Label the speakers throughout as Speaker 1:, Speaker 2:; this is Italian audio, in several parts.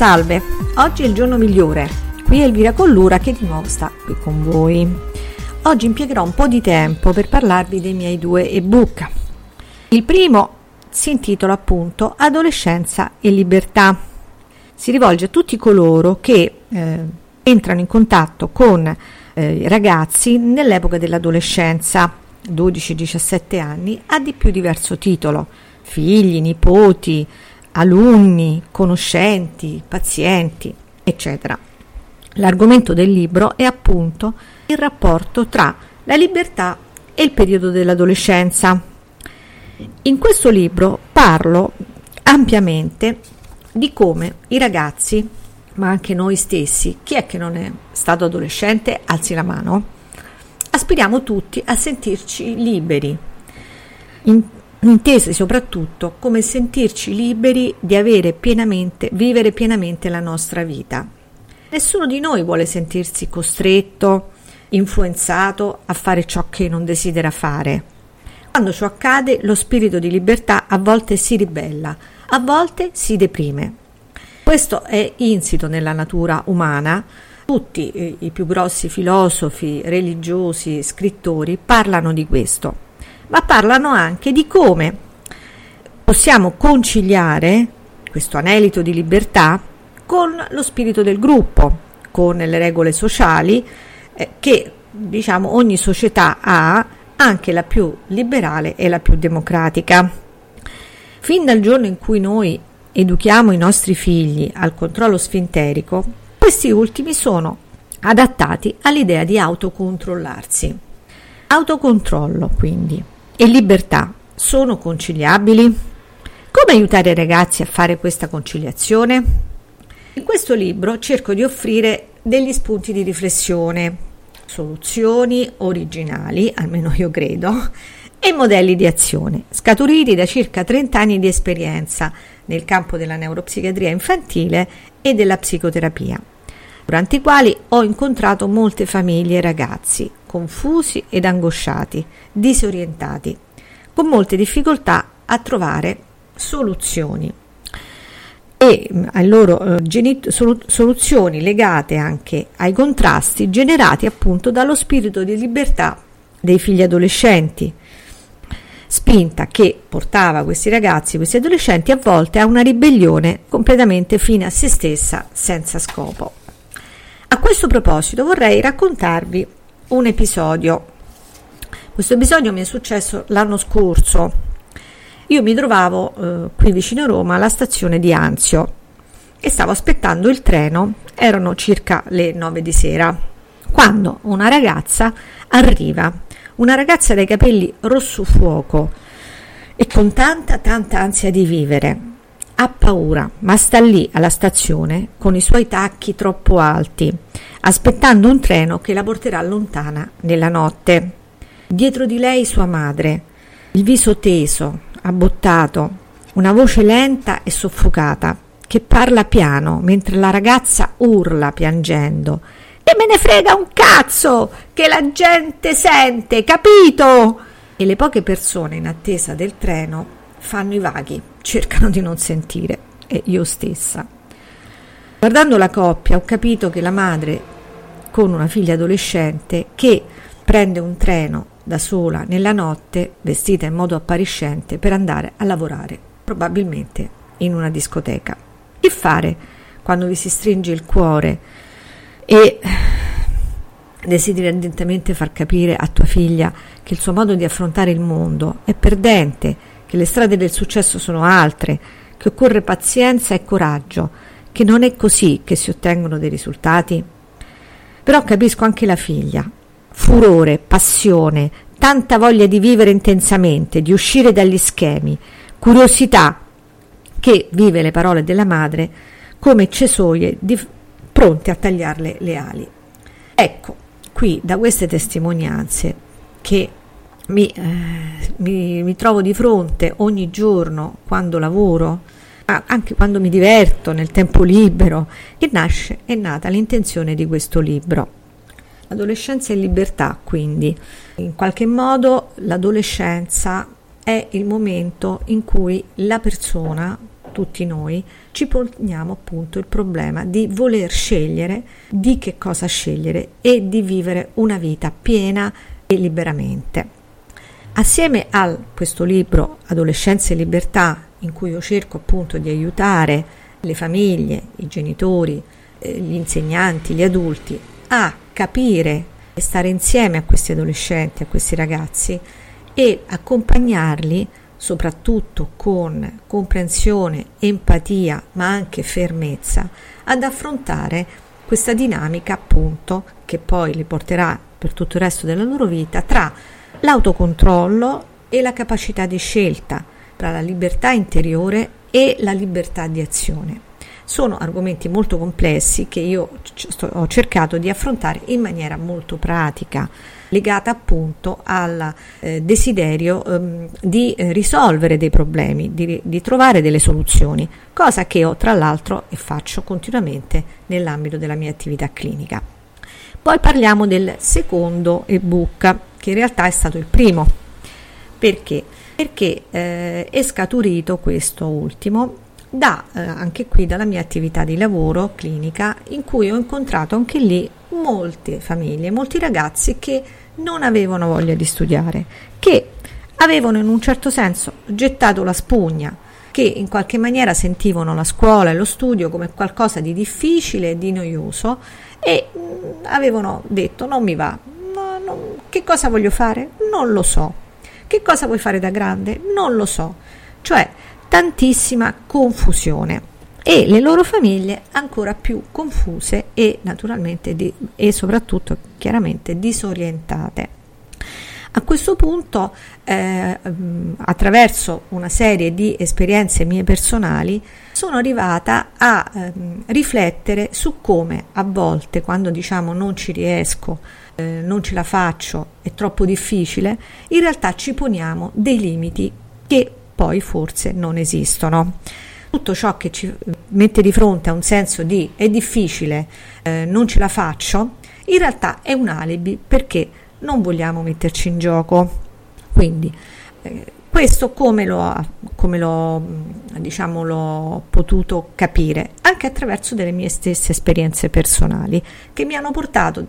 Speaker 1: Salve, oggi è il giorno migliore. Qui è Elvira Collura che di nuovo sta qui con voi. Oggi impiegherò un po' di tempo per parlarvi dei miei due ebook. Il primo si intitola appunto Adolescenza e libertà. Si rivolge a tutti coloro che eh, entrano in contatto con eh, ragazzi nell'epoca dell'adolescenza, 12-17 anni, ha di più diverso titolo, figli, nipoti, alunni, conoscenti, pazienti, eccetera. L'argomento del libro è appunto il rapporto tra la libertà e il periodo dell'adolescenza. In questo libro parlo ampiamente di come i ragazzi, ma anche noi stessi, chi è che non è stato adolescente, alzi la mano, aspiriamo tutti a sentirci liberi, in, intese soprattutto come sentirci liberi di avere pienamente, vivere pienamente la nostra vita. Nessuno di noi vuole sentirsi costretto, influenzato a fare ciò che non desidera fare. Quando ciò accade, lo spirito di libertà a volte si ribella, a volte si deprime. Questo è insito nella natura umana. Tutti i più grossi filosofi, religiosi, scrittori parlano di questo ma parlano anche di come possiamo conciliare questo anelito di libertà con lo spirito del gruppo, con le regole sociali eh, che diciamo ogni società ha, anche la più liberale e la più democratica. Fin dal giorno in cui noi educhiamo i nostri figli al controllo sfinterico, questi ultimi sono adattati all'idea di autocontrollarsi. Autocontrollo, quindi e libertà sono conciliabili? Come aiutare i ragazzi a fare questa conciliazione? In questo libro cerco di offrire degli spunti di riflessione, soluzioni originali, almeno io credo, e modelli di azione, scaturiti da circa 30 anni di esperienza nel campo della neuropsichiatria infantile e della psicoterapia, durante i quali ho incontrato molte famiglie e ragazzi confusi ed angosciati, disorientati, con molte difficoltà a trovare soluzioni e mm, ai loro eh, genit- soluzioni legate anche ai contrasti generati appunto dallo spirito di libertà dei figli adolescenti, spinta che portava questi ragazzi, questi adolescenti a volte a una ribellione completamente fine a se stessa, senza scopo. Questo proposito vorrei raccontarvi un episodio. Questo episodio mi è successo l'anno scorso. Io mi trovavo eh, qui vicino a Roma alla stazione di Anzio e stavo aspettando il treno, erano circa le 9 di sera, quando una ragazza arriva, una ragazza dai capelli rosso fuoco e con tanta tanta ansia di vivere. Ha paura, ma sta lì alla stazione con i suoi tacchi troppo alti aspettando un treno che la porterà lontana nella notte. Dietro di lei sua madre, il viso teso, abbottato, una voce lenta e soffocata, che parla piano mentre la ragazza urla piangendo. E me ne frega un cazzo che la gente sente, capito? E le poche persone in attesa del treno fanno i vaghi, cercano di non sentire, e io stessa. Guardando la coppia ho capito che la madre con una figlia adolescente che prende un treno da sola nella notte, vestita in modo appariscente, per andare a lavorare, probabilmente in una discoteca. Che fare quando vi si stringe il cuore e desideri ardentemente far capire a tua figlia che il suo modo di affrontare il mondo è perdente, che le strade del successo sono altre, che occorre pazienza e coraggio, che non è così che si ottengono dei risultati? Però capisco anche la figlia. Furore, passione, tanta voglia di vivere intensamente, di uscire dagli schemi, curiosità che vive le parole della madre come cesoie di, pronte a tagliarle le ali. Ecco, qui da queste testimonianze che mi, eh, mi, mi trovo di fronte ogni giorno quando lavoro, anche quando mi diverto nel tempo libero, che nasce, è nata l'intenzione di questo libro. Adolescenza e libertà, quindi, in qualche modo l'adolescenza è il momento in cui la persona tutti noi ci poniamo appunto il problema di voler scegliere di che cosa scegliere e di vivere una vita piena e liberamente. Assieme a questo libro Adolescenza e libertà, in cui io cerco appunto di aiutare le famiglie, i genitori, eh, gli insegnanti, gli adulti a capire e stare insieme a questi adolescenti, a questi ragazzi e accompagnarli soprattutto con comprensione, empatia, ma anche fermezza, ad affrontare questa dinamica appunto che poi li porterà per tutto il resto della loro vita tra l'autocontrollo e la capacità di scelta, tra la libertà interiore e la libertà di azione. Sono argomenti molto complessi che io ho cercato di affrontare in maniera molto pratica, legata appunto al eh, desiderio ehm, di eh, risolvere dei problemi, di, di trovare delle soluzioni, cosa che ho tra l'altro e faccio continuamente nell'ambito della mia attività clinica. Poi parliamo del secondo ebook, che in realtà è stato il primo. Perché? Perché eh, è scaturito questo ultimo da eh, anche qui dalla mia attività di lavoro clinica in cui ho incontrato anche lì molte famiglie, molti ragazzi che non avevano voglia di studiare, che avevano in un certo senso gettato la spugna, che in qualche maniera sentivano la scuola e lo studio come qualcosa di difficile e di noioso e mh, mm, avevano detto non mi va, che cosa voglio fare? Non lo so. Che cosa vuoi fare da grande? Non lo so. Cioè tantissima confusione e le loro famiglie ancora più confuse e naturalmente di, e soprattutto chiaramente disorientate. A questo punto, eh, attraverso una serie di esperienze mie personali, sono arrivata a eh, riflettere su come a volte, quando diciamo non ci riesco, eh, non ce la faccio, è troppo difficile, in realtà ci poniamo dei limiti che poi forse non esistono. Tutto ciò che ci mette di fronte a un senso di è difficile, eh, non ce la faccio, in realtà è un alibi perché non vogliamo metterci in gioco. Quindi eh, questo come l'ho, come l'ho, diciamo, l'ho potuto capire? Anche attraverso delle mie stesse esperienze personali che mi hanno portato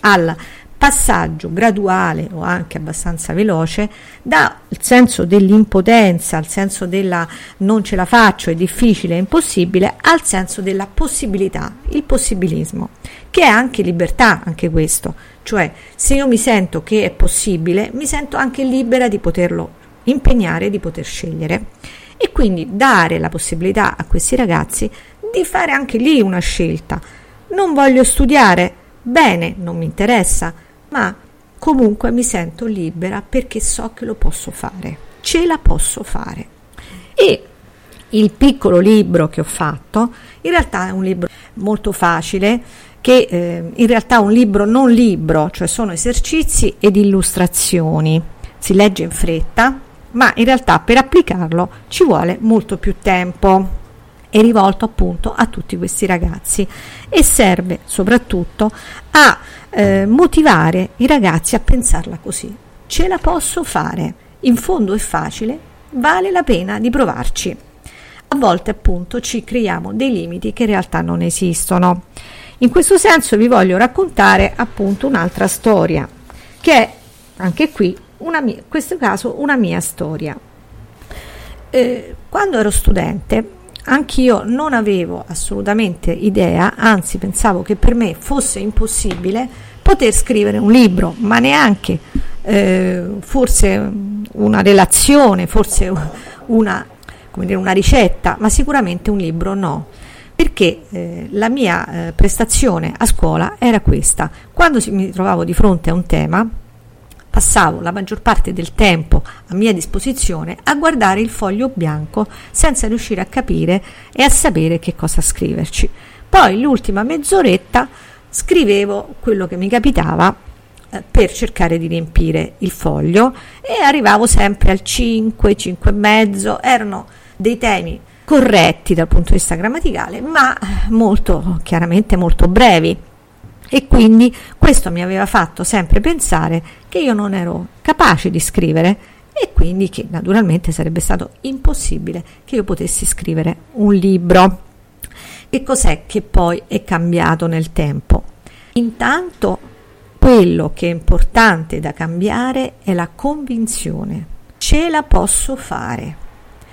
Speaker 1: al passaggio graduale o anche abbastanza veloce dal senso dell'impotenza, al senso della non ce la faccio, è difficile, è impossibile, al senso della possibilità, il possibilismo, che è anche libertà, anche questo. Cioè, se io mi sento che è possibile, mi sento anche libera di poterlo impegnare, di poter scegliere. E quindi dare la possibilità a questi ragazzi di fare anche lì una scelta. Non voglio studiare? Bene, non mi interessa ma comunque mi sento libera perché so che lo posso fare, ce la posso fare. E il piccolo libro che ho fatto in realtà è un libro molto facile che eh, in realtà è un libro non libro, cioè sono esercizi ed illustrazioni. Si legge in fretta, ma in realtà per applicarlo ci vuole molto più tempo. È rivolto appunto a tutti questi ragazzi e serve soprattutto a eh, motivare i ragazzi a pensarla così. Ce la posso fare, in fondo è facile, vale la pena di provarci. A volte appunto ci creiamo dei limiti che in realtà non esistono. In questo senso vi voglio raccontare appunto un'altra storia, che è anche qui, una mia, in questo caso, una mia storia. Eh, quando ero studente, anch'io non avevo assolutamente idea, anzi pensavo che per me fosse impossibile poter scrivere un libro, ma neanche eh, forse una relazione, forse una, dire, una, ricetta, ma sicuramente un libro no. Perché eh, la mia eh, prestazione a scuola era questa. Quando mi trovavo di fronte a un tema, passavo la maggior parte del tempo a mia disposizione a guardare il foglio bianco senza riuscire a capire e a sapere che cosa scriverci. Poi l'ultima mezz'oretta scrivevo quello che mi capitava eh, per cercare di riempire il foglio e arrivavo sempre al 5, 5 e mezzo, erano dei temi corretti dal punto di vista grammaticale, ma molto chiaramente molto brevi. E quindi questo mi aveva fatto sempre pensare che io non ero capace di scrivere e quindi che naturalmente sarebbe stato impossibile che io potessi scrivere un libro. Che cos'è che poi è cambiato nel tempo? Intanto quello che è importante da cambiare è la convinzione. Ce la posso fare.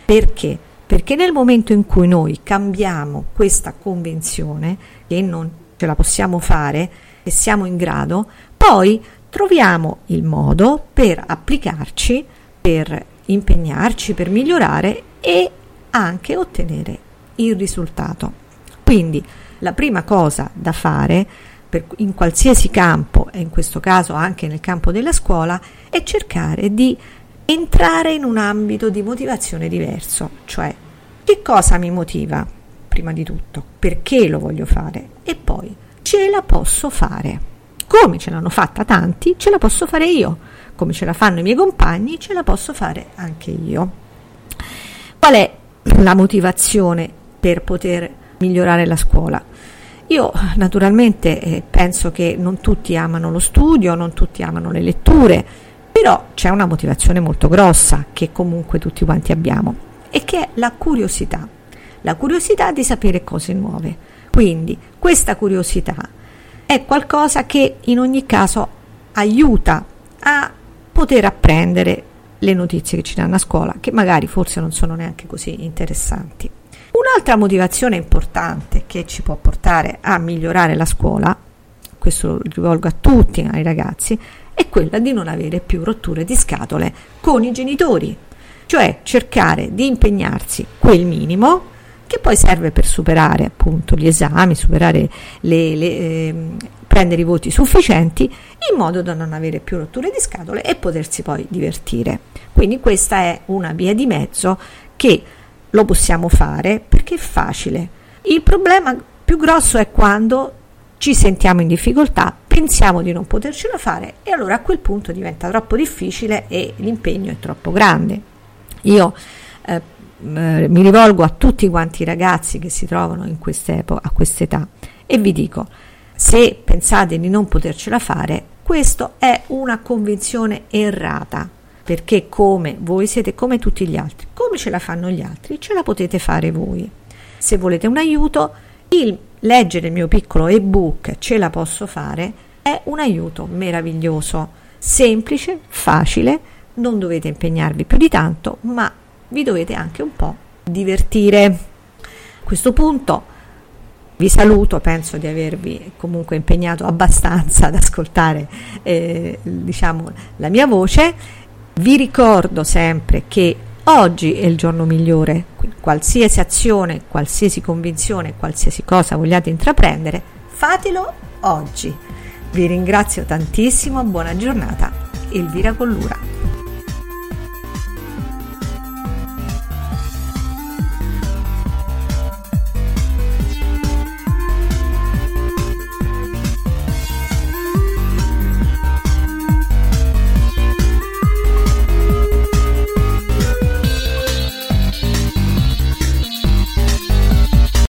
Speaker 1: Perché? Perché nel momento in cui noi cambiamo questa convinzione, che non ce la possiamo fare, e siamo in grado, poi troviamo il modo per applicarci, per impegnarci, per migliorare e anche ottenere il risultato. Quindi la prima cosa da fare per, in qualsiasi campo, e in questo caso anche nel campo della scuola, è cercare di entrare in un ambito di motivazione diverso, cioè che cosa mi motiva prima di tutto, perché lo voglio fare e poi ce la posso fare. Come ce l'hanno fatta tanti, ce la posso fare io. Come ce la fanno i miei compagni, ce la posso fare anche io. Qual è la motivazione per poter migliorare la scuola? Io naturalmente eh, penso che non tutti amano lo studio, non tutti amano le letture, però c'è una motivazione molto grossa che comunque tutti quanti abbiamo e che è la curiosità, la curiosità di sapere cose nuove. Quindi questa curiosità è qualcosa che in ogni caso aiuta a poter apprendere le notizie che ci danno a scuola, che magari forse non sono neanche così interessanti. Un'altra motivazione importante che ci può portare a migliorare la scuola, questo lo rivolgo a tutti, ai ragazzi, è quella di non avere più rotture di scatole con i genitori, cioè cercare di impegnarsi quel minimo che poi serve per superare appunto gli esami, superare le, le, eh, prendere i voti sufficienti in modo da non avere più rotture di scatole e potersi poi divertire. Quindi questa è una via di mezzo che lo possiamo fare perché è facile. Il problema più grosso è quando ci sentiamo in difficoltà, pensiamo di non potercela fare e allora a quel punto diventa troppo difficile e l'impegno è troppo grande. Io eh, eh, mi rivolgo a tutti quanti i ragazzi che si trovano in quest'epoca, a quest'età e vi dico, se pensate di non potercela fare, questo è una convinzione errata, perché come voi siete come tutti gli altri, come ce la fanno gli altri, ce la potete fare voi. Se volete un aiuto, il leggere il mio piccolo ebook Ce la posso fare è un aiuto meraviglioso, semplice, facile, non dovete impegnarvi più di tanto, ma vi dovete anche un po' divertire. A questo punto vi saluto, penso di avervi comunque impegnato abbastanza ad ascoltare eh, diciamo, la mia voce. Vi ricordo sempre che oggi è il giorno migliore, qualsiasi azione, qualsiasi convinzione, qualsiasi cosa vogliate intraprendere, fatelo oggi. Vi ringrazio tantissimo, buona giornata, Elvira Collura.